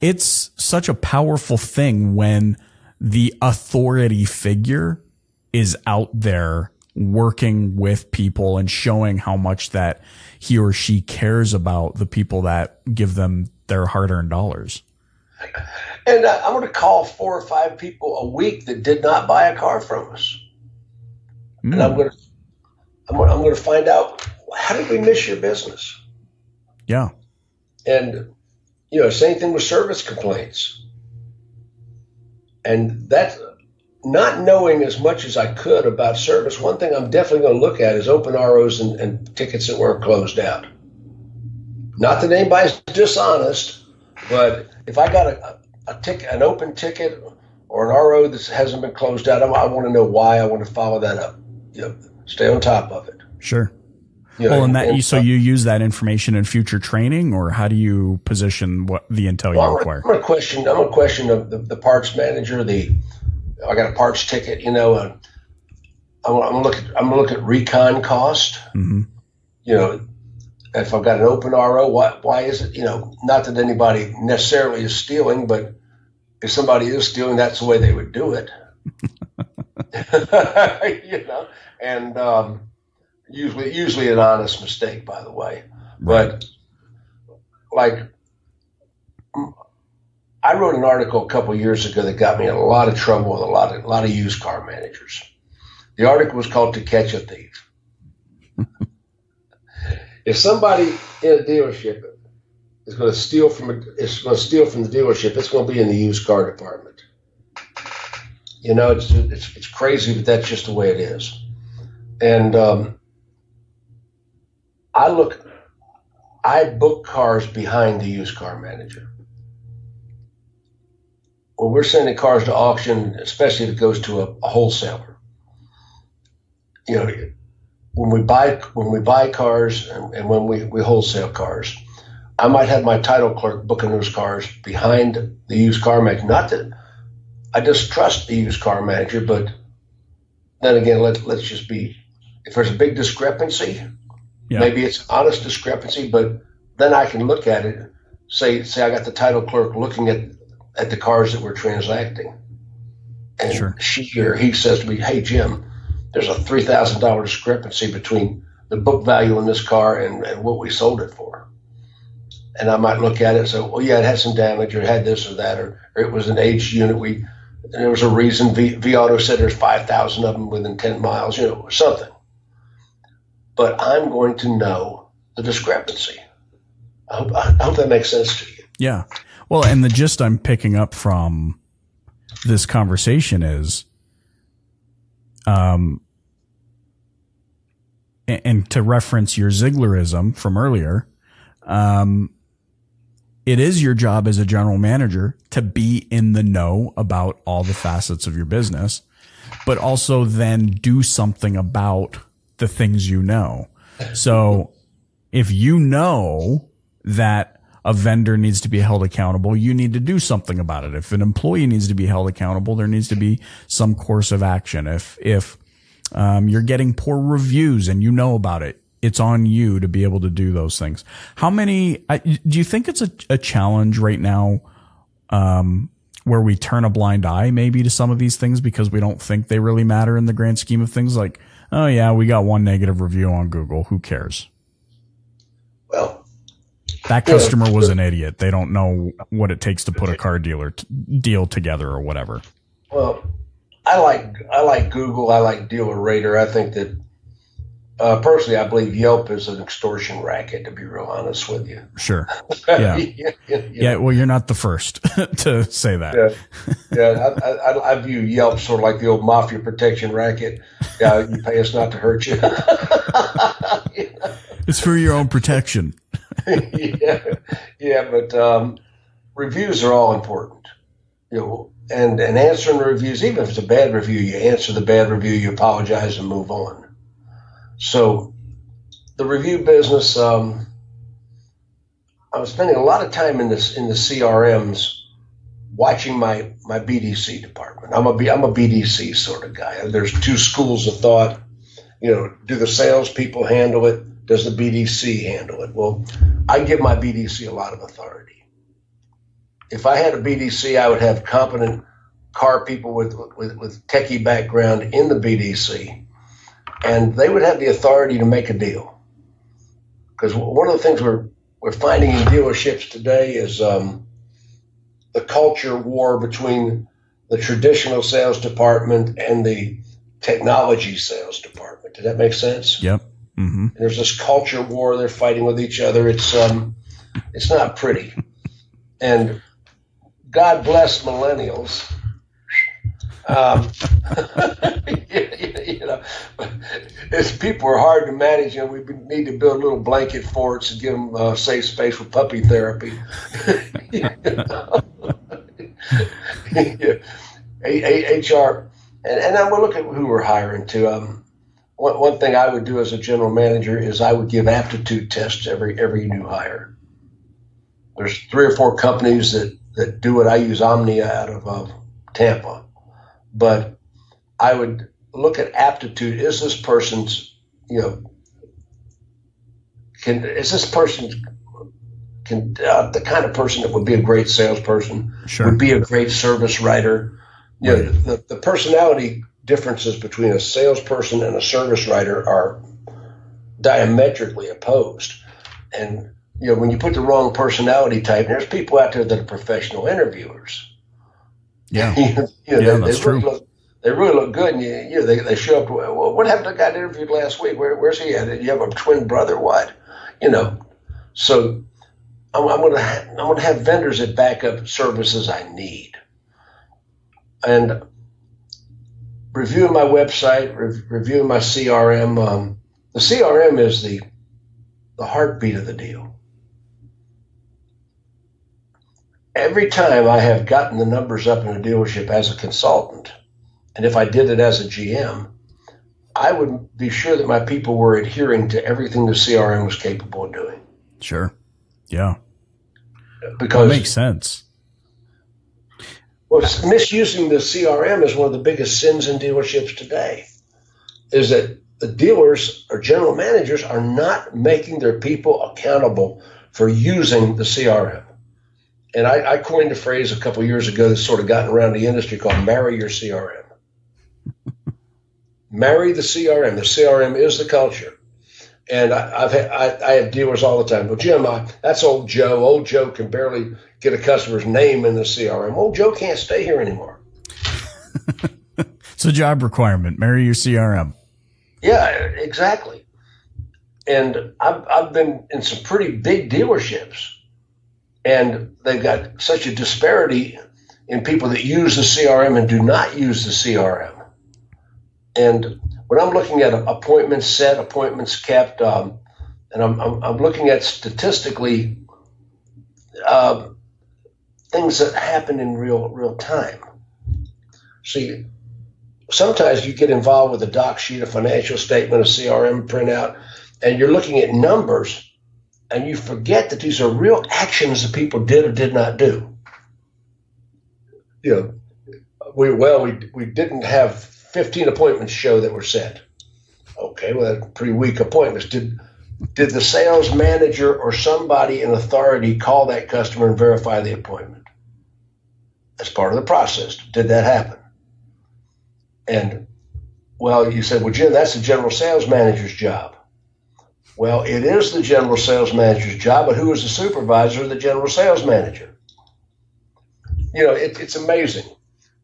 it's such a powerful thing when the authority figure is out there working with people and showing how much that he or she cares about the people that give them their hard earned dollars. And uh, I'm going to call four or five people a week that did not buy a car from us. Mm. And I'm going to I'm, I'm going to find out how did we miss your business? Yeah. And, you know, same thing with service complaints. And that, not knowing as much as I could about service, one thing I'm definitely going to look at is open ROs and, and tickets that weren't closed out. Not that anybody's dishonest, but if I got a, a ticket, an open ticket or an RO that hasn't been closed out, I, I want to know why. I want to follow that up. You know, stay on top of it. Sure. You know, well, and that and, so you use that information in future training, or how do you position what the intel well, you require? I'm to question. I'm to question the, the, the, parts manager. The I got a parts ticket. You know, uh, I'm, I'm look. At, I'm look at recon cost. Mm-hmm. You know, if I've got an open RO, why why is it? You know, not that anybody necessarily is stealing, but if somebody is stealing, that's the way they would do it. [LAUGHS] [LAUGHS] you know, and um, usually usually an honest mistake, by the way. Right. But like, I wrote an article a couple years ago that got me in a lot of trouble with a lot of a lot of used car managers. The article was called "To Catch a Thief." [LAUGHS] if somebody in a dealership is going to steal from a, is going to steal from the dealership, it's going to be in the used car department. You know, it's it's, it's crazy, but that's just the way it is. And um, I look, I book cars behind the used car manager. When we're sending cars to auction, especially if it goes to a, a wholesaler, you know, when we buy when we buy cars and, and when we, we wholesale cars, I might have my title clerk booking those cars behind the used car manager. Not that I distrust the used car manager, but then again, let, let's just be if there's a big discrepancy, yeah. maybe it's honest discrepancy, but then I can look at it. Say, say I got the title clerk looking at at the cars that we're transacting, and sure. she or he says to me, "Hey, Jim, there's a three thousand dollar discrepancy between the book value in this car and, and what we sold it for." And I might look at it and say, "Well, yeah, it had some damage, or it had this or that, or, or it was an aged unit. We there was a reason. V, vAuto said there's five thousand of them within ten miles, you know, or something." But I'm going to know the discrepancy. I hope, I hope that makes sense to you. Yeah. Well, and the gist I'm picking up from this conversation is, um, and, and to reference your Zieglerism from earlier, um, it is your job as a general manager to be in the know about all the facets of your business, but also then do something about the things you know. So if you know that a vendor needs to be held accountable, you need to do something about it. If an employee needs to be held accountable, there needs to be some course of action. If, if, um, you're getting poor reviews and you know about it, it's on you to be able to do those things. How many, do you think it's a, a challenge right now? Um, where we turn a blind eye maybe to some of these things because we don't think they really matter in the grand scheme of things like, oh yeah, we got one negative review on Google. Who cares? Well, that customer was an idiot. They don't know what it takes to put a car dealer t- deal together or whatever. Well, I like I like Google. I like DealerRater. I think that uh, personally, I believe Yelp is an extortion racket. To be real honest with you. Sure. [LAUGHS] [LAUGHS] Yeah. yeah, yeah, yeah, Well, you're not the first [LAUGHS] to say that. Yeah. Yeah. I, I, I, view Yelp sort of like the old mafia protection racket. Yeah. You pay us not to hurt you. It's for your own protection. yeah. Yeah. But um, reviews are all important. You know, and and answering the reviews, even if it's a bad review, you answer the bad review, you apologize, and move on so the review business, um, I was spending a lot of time in this in the CRMs watching my my BDC department. I'm a I'm a BDC sort of guy. There's two schools of thought. You know, do the salespeople handle it? Does the BDC handle it? Well, I give my BDC a lot of authority. If I had a BDC, I would have competent car people with with, with techie background in the BDC and they would have the authority to make a deal. Because one of the things we're we're finding in dealerships today is um, the culture war between the traditional sales department and the technology sales department. Did that make sense? Yep. Mm-hmm. There's this culture war. They're fighting with each other. It's um, it's not pretty. And God bless millennials um, [LAUGHS] you know, it's, people are hard to manage, and we need to build little blanket forts and give them uh, safe space for puppy therapy. [LAUGHS] Yeah, HR, and, and to look at who we're hiring too. Um, one, one thing I would do as a general manager is I would give aptitude tests every every new hire. There's three or four companies that, that do it. I use Omnia out of uh, Tampa but I would look at aptitude. Is this person's, you know, can is this person can uh, the kind of person that would be a great salesperson, sure. would be a great service writer. You right. know, the, the personality differences between a salesperson and a service writer are diametrically opposed. And you know, when you put the wrong personality type, there's people out there that are professional interviewers yeah, [LAUGHS] you know, yeah, they, that's they true. Really look, they really look good, and you, you know, they, they show up. Well, what happened to the guy that interviewed last week? Where, where's he at? You have a twin brother? What? You know, so I'm, I'm gonna ha- I'm gonna have vendors that back up services I need, and reviewing my website, re- reviewing my CRM. Um, the CRM is the the heartbeat of the deal. Every time I have gotten the numbers up in a dealership as a consultant, and if I did it as a GM, I would be sure that my people were adhering to everything the CRM was capable of doing. Sure. Yeah. Because that makes sense. Well, misusing the CRM is one of the biggest sins in dealerships today. Is that the dealers or general managers are not making their people accountable for using the CRM and I, I, coined a phrase a couple years ago that's sort of gotten around the industry called marry your CRM. [LAUGHS] marry the CRM. The CRM is the culture. And I, have had, I, I, have dealers all the time. Well, Jim, I, that's old Joe. Old Joe can barely get a customer's name in the CRM. Old Joe can't stay here anymore. [LAUGHS] it's a job requirement. Marry your CRM. Yeah, exactly. And I've, I've been in some pretty big dealerships and they've got such a disparity in people that use the CRM and do not use the CRM. And when I'm looking at appointments set, appointments kept, um, and I'm, I'm, I'm, looking at statistically uh, things that happen in real real time. See, sometimes you get involved with a doc sheet, a financial statement, a CRM printout, and you're looking at numbers and you forget that these are real actions that people did or did not do. You know, we well we we didn't have 15 appointments show that were set. Okay, well, pretty weak appointments. Did did the sales manager or somebody in authority call that customer and verify the appointment? As part of the process. Did that happen? And well, you said, well, Jim, that's the general sales manager's job. Well, it is the general sales manager's job, but who is the supervisor of the general sales manager? You know, it, it's amazing.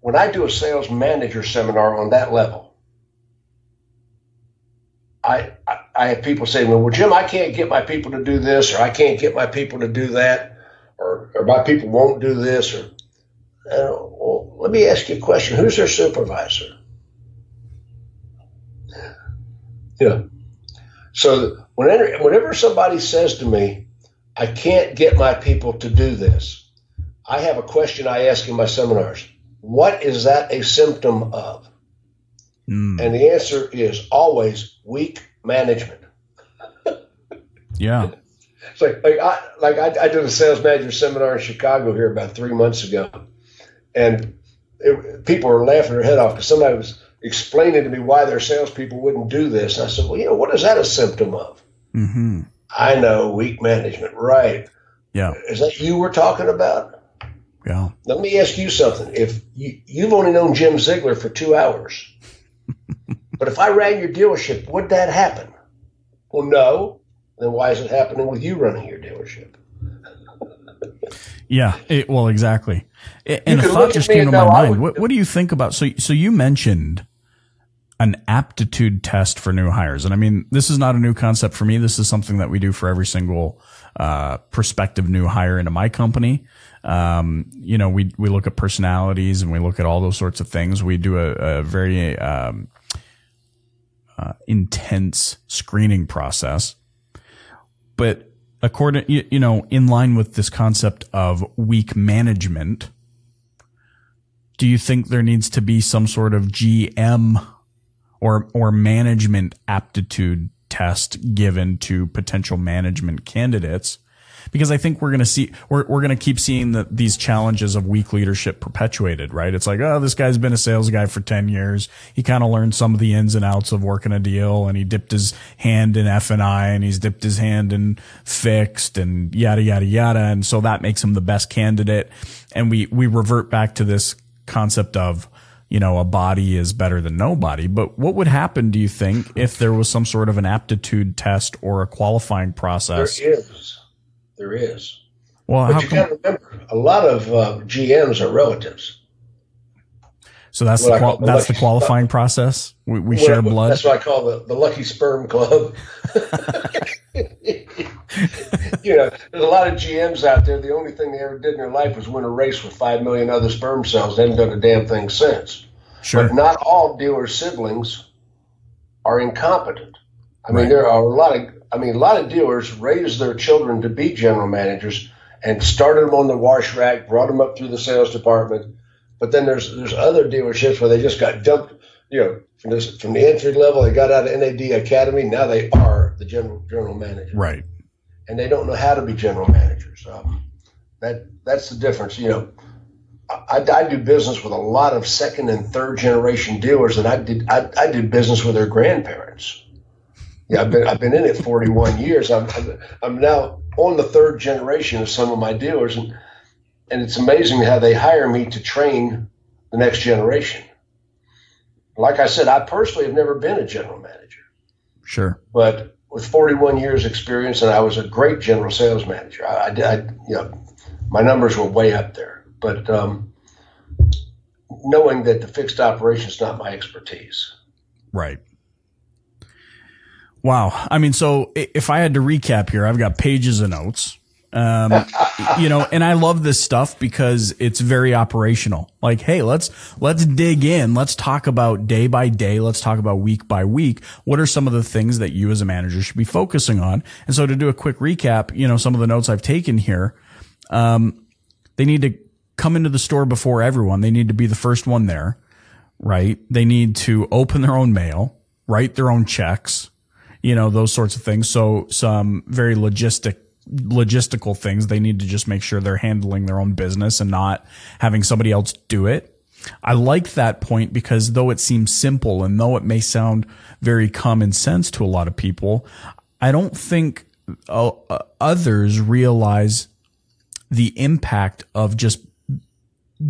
When I do a sales manager seminar on that level, I, I, I have people say, well, well, Jim, I can't get my people to do this, or I can't get my people to do that, or, or my people won't do this, or uh, well, let me ask you a question. Who's their supervisor? Yeah. So whenever, whenever somebody says to me, I can't get my people to do this, I have a question I ask in my seminars. What is that a symptom of? Mm. And the answer is always weak management. [LAUGHS] yeah. It's like, like I like I, I, did a sales manager seminar in Chicago here about three months ago, and it, people were laughing their head off because somebody was explaining to me why their salespeople wouldn't do this. And I said, well, you know, what is that a symptom of? Mm-hmm. I know, weak management. Right. Yeah. Is that you we're talking about? Yeah. Let me ask you something. If you, you've only known Jim Ziegler for two hours, [LAUGHS] but if I ran your dealership, would that happen? Well, no. Then why is it happening with you running your dealership? yeah. It, well, exactly. And a thought just came to my mind. What, what do you think about? So, so you mentioned an aptitude test for new hires. And I mean, this is not a new concept for me. This is something that we do for every single uh, prospective new hire into my company. Um, you know, we we look at personalities and we look at all those sorts of things. We do a, a very um, uh, intense screening process, but according you, you know, in line with this concept of weak management, do you think there needs to be some sort of GM or or management aptitude test given to potential management candidates because I think we're going to see we're we're going to keep seeing that these challenges of weak leadership perpetuated, right? It's like, oh, this guy's been a sales guy for 10 years. He kind of learned some of the ins and outs of working a deal and he dipped his hand in F&I and he's dipped his hand in fixed and yada yada yada and so that makes him the best candidate and we we revert back to this concept of you know, a body is better than nobody. But what would happen, do you think, if there was some sort of an aptitude test or a qualifying process? There is. There is. Well, but you got to remember, a lot of uh, GMs are relatives. So that's the qual- the that's the qualifying process. We, we share blood. That's what I call the, the lucky sperm club. [LAUGHS] you know, there's a lot of GMs out there. The only thing they ever did in their life was win a race with five million other sperm cells. They haven't done a damn thing since. Sure. But not all dealer siblings are incompetent. I mean, there are a lot of. I mean, a lot of dealers raise their children to be general managers and started them on the wash rack, brought them up through the sales department. But then there's there's other dealerships where they just got dumped. You know, from this from the entry level, they got out of NADA Academy. Now they are the general general manager. Right and they don't know how to be general managers. Um, that that's the difference. You know, I, I, do business with a lot of second and third generation dealers, and I did I, I did business with their grandparents. Yeah, I've been I've been in it 41 years. I'm, I'm I'm now on the third generation of some of my dealers, and and it's amazing how they hire me to train the next generation. Like I said, I personally have never been a general manager. Sure. But with 41 years experience and I was a great general sales manager. I, I, you know, my numbers were way up there, but um, knowing that the fixed operation is not my expertise. Right. Wow. I mean, so if I had to recap here, I've got pages of notes. Um, you know, and I love this stuff because it's very operational. Like, hey, let's, let's dig in. Let's talk about day by day. Let's talk about week by week. What are some of the things that you as a manager should be focusing on? And so to do a quick recap, you know, some of the notes I've taken here, um, they need to come into the store before everyone. They need to be the first one there, right? They need to open their own mail, write their own checks, you know, those sorts of things. So some very logistic logistical things. They need to just make sure they're handling their own business and not having somebody else do it. I like that point because though it seems simple and though it may sound very common sense to a lot of people, I don't think uh, uh others realize the impact of just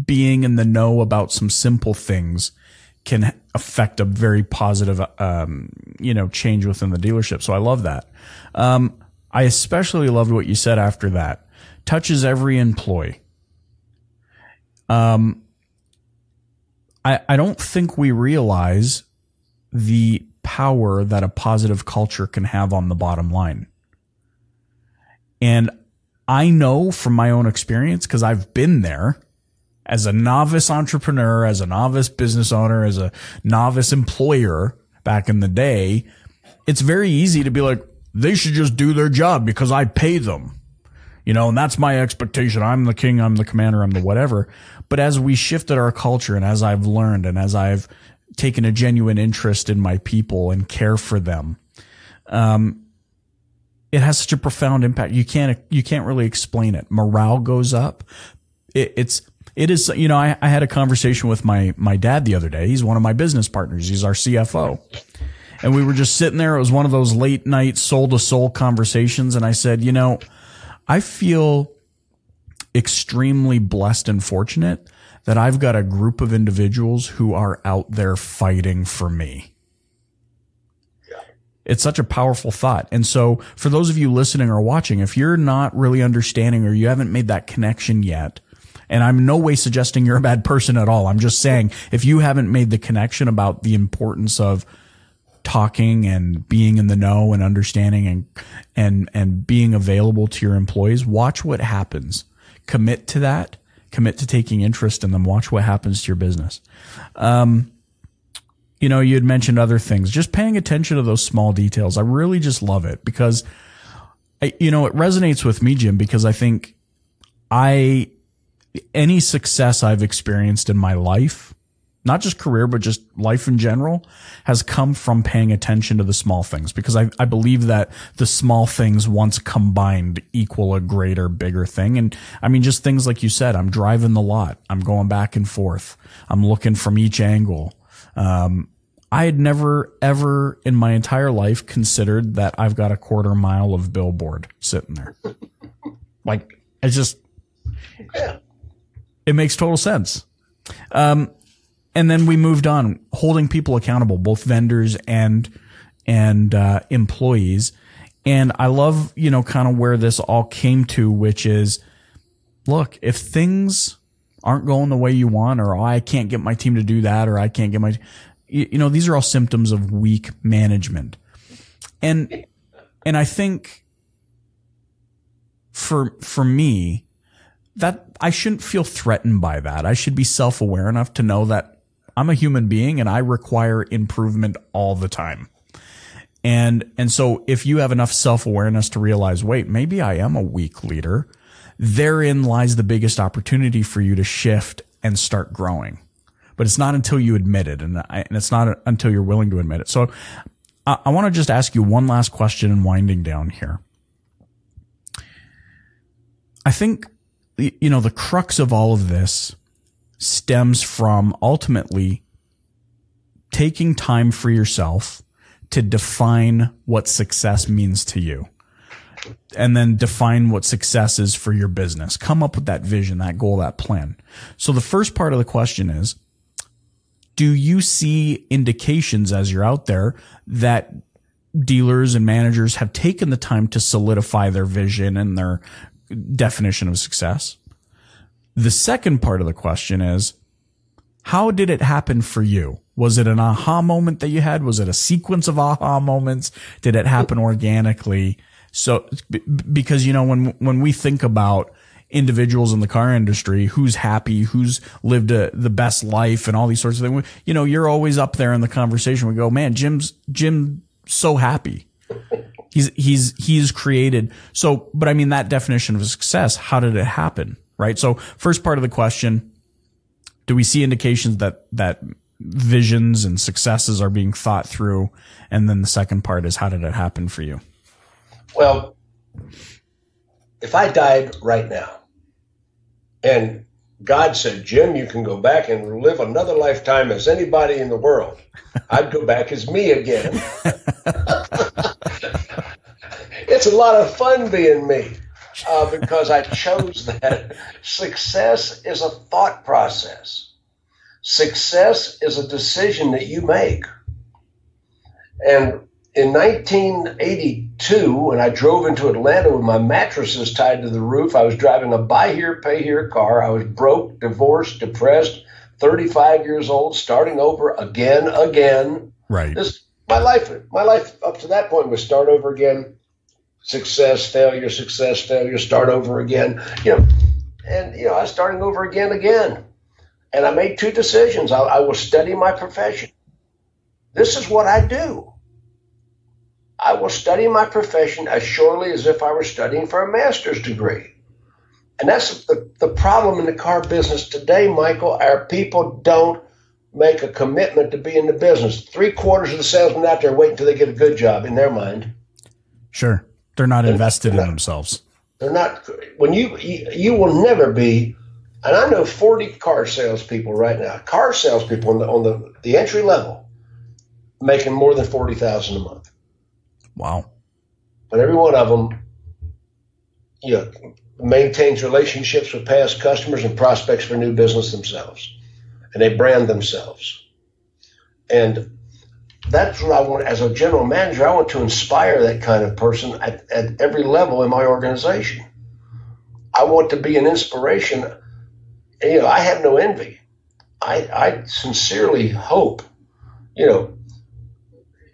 being in the know about some simple things can affect a very positive, um, you know, change within the dealership. So I love that. Um, I especially loved what you said after that. Touches every employee. Um, I, I don't think we realize the power that a positive culture can have on the bottom line. And I know from my own experience, because I've been there as a novice entrepreneur, as a novice business owner, as a novice employer back in the day, it's very easy to be like, they should just do their job because I pay them. You know, and that's my expectation. I'm the king, I'm the commander, I'm the whatever. But as we shifted our culture and as I've learned and as I've taken a genuine interest in my people and care for them, um, it has such a profound impact. You can't, you can't really explain it. Morale goes up. It, it's, it is, you know, I, I had a conversation with my, my dad the other day. He's one of my business partners. He's our CFO. And we were just sitting there. It was one of those late night soul to soul conversations. And I said, you know, I feel extremely blessed and fortunate that I've got a group of individuals who are out there fighting for me. It's such a powerful thought. And so for those of you listening or watching, if you're not really understanding or you haven't made that connection yet, and I'm no way suggesting you're a bad person at all. I'm just saying if you haven't made the connection about the importance of talking and being in the know and understanding and and and being available to your employees, watch what happens. Commit to that. Commit to taking interest in them. Watch what happens to your business. Um, you know, you had mentioned other things. Just paying attention to those small details. I really just love it because, I, you know, it resonates with me, Jim, because I think I any success I've experienced in my life, not just career, but just life in general, has come from paying attention to the small things because I, I believe that the small things once combined equal a greater, bigger thing. And I mean, just things like you said, I'm driving the lot. I'm going back and forth. I'm looking from each angle. Um, I had never ever in my entire life considered that I've got a quarter mile of billboard sitting there. [LAUGHS] like, it's just, yeah. It makes total sense. Um, and then we moved on, holding people accountable, both vendors and and uh, employees. And I love, you know, kind of where this all came to, which is, look, if things aren't going the way you want, or oh, I can't get my team to do that, or I can't get my, you, you know, these are all symptoms of weak management. And and I think for for me, that I shouldn't feel threatened by that. I should be self aware enough to know that I'm a human being and I require improvement all the time. And, and so if you have enough self awareness to realize, wait, maybe I am a weak leader, therein lies the biggest opportunity for you to shift and start growing. But it's not until you admit it and, I, and it's not until you're willing to admit it. So I, I want to just ask you one last question and winding down here. I think you know, the crux of all of this stems from ultimately taking time for yourself to define what success means to you and then define what success is for your business. Come up with that vision, that goal, that plan. So the first part of the question is, do you see indications as you're out there that dealers and managers have taken the time to solidify their vision and their definition of success. The second part of the question is, how did it happen for you? Was it an aha moment that you had? Was it a sequence of aha moments? Did it happen organically? So, because, you know, when, when we think about individuals in the car industry, who's happy, who's lived a, the best life and all these sorts of things, you know, you're always up there in the conversation. We go, man, Jim's, Jim so happy. He's he's he's created. So, but I mean that definition of success. How did it happen? Right. So, first part of the question: Do we see indications that that visions and successes are being thought through? And then the second part is how did it happen for you? Well, if I died right now and God said, Jim, you can go back and live another lifetime as anybody in the world, [LAUGHS] I'd go back as me again. [LAUGHS] it's a lot of fun being me uh, because I chose that. Success is a thought process, success is a decision that you make. And in 1982, when I drove into Atlanta with my mattresses tied to the roof, I was driving a buy here, pay here car. I was broke, divorced, depressed, 35 years old, starting over again, again. Right. This my life. My life up to that point was start over again, success, failure, success, failure, start over again. You know, and you know, I was starting over again, again. And I made two decisions. I, I will study my profession. This is what I do. I will study my profession as surely as if I were studying for a master's degree. And that's the, the problem in the car business today, Michael. Our people don't make a commitment to be in the business. Three quarters of the salesmen out there wait until they get a good job in their mind. Sure. They're not invested they're not, in themselves. They're not, when you, you, you will never be, and I know 40 car salespeople right now, car salespeople on the, on the, the entry level making more than 40,000 a month. Wow. But every one of them, you know, maintains relationships with past customers and prospects for new business themselves. And they brand themselves. And that's what I want as a general manager. I want to inspire that kind of person at, at every level in my organization. I want to be an inspiration. You know, I have no envy. I, I sincerely hope, you know,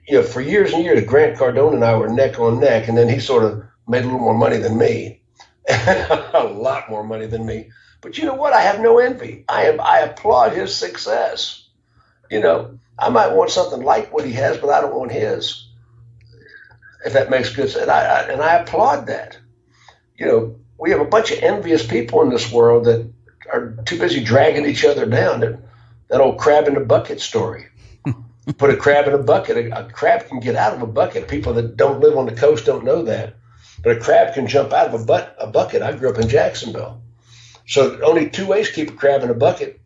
you know, for years and years, Grant Cardone and I were neck on neck, and then he sort of made a little more money than me, [LAUGHS] a lot more money than me. But you know what? I have no envy. I am. I applaud his success. You know, I might want something like what he has, but I don't want his. If that makes good sense, and I, I and I applaud that. You know, we have a bunch of envious people in this world that are too busy dragging each other down. That, that old crab in the bucket story [LAUGHS] put a crab in a bucket. A, a, crab can get out of a bucket. People that don't live on the coast don't know that. But a crab can jump out of a, but, a bucket. I grew up in Jacksonville. So only two ways to keep a crab in a bucket.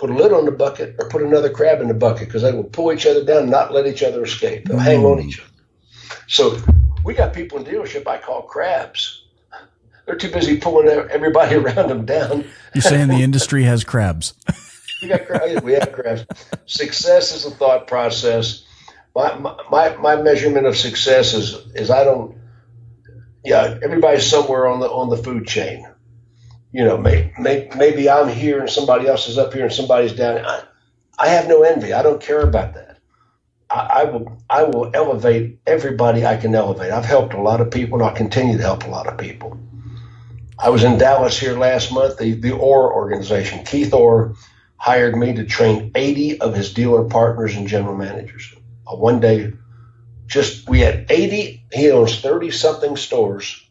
Put a lid on the bucket or put another crab in the bucket because they will pull each other down and not let each other escape. They'll mm. hang on each other. So we got people in dealership I call crabs. They're too busy pulling everybody [LAUGHS] around them down. You're saying the industry has crabs. [LAUGHS] we got crabs. We have crabs. Success is a thought process. My, my my measurement of success is is I don't. Yeah, everybody's somewhere on the on the food chain. You know, may, may, maybe I'm here and somebody else is up here and somebody's down. I, I have no envy. I don't care about that. I, I will I will elevate everybody I can elevate. I've helped a lot of people and I'll continue to help a lot of people. I was in Dallas here last month. The the Orr organization, Keith Orr hired me to train 80 of his dealer partners and general managers. A one day, just we had 80. He owns 30 something stores,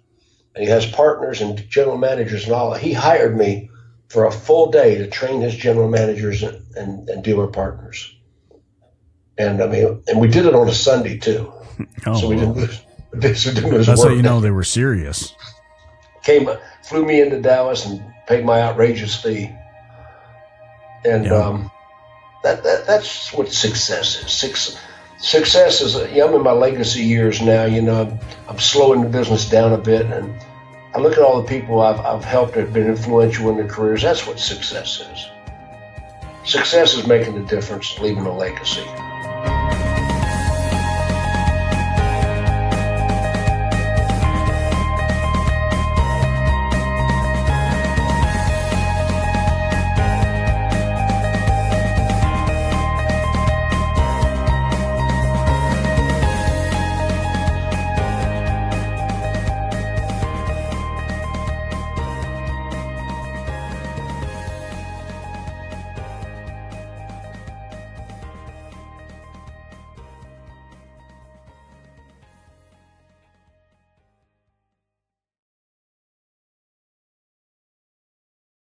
he has partners and general managers and all. He hired me for a full day to train his general managers and, and, and dealer partners. And I mean, and we did it on a Sunday too, [LAUGHS] oh, so we didn't lose. [LAUGHS] So didn't lose That's how you know they were serious. Came, flew me into Dallas and paid my outrageous fee and yeah. um, that, that that's what success is. Six, success is. You know, I'm in my legacy years now. You know, I'm, I'm, slowing the business down a bit, and I look at all the people I've, I've helped that have been influential in their careers. That's what success is. Success is making a difference, leaving a legacy.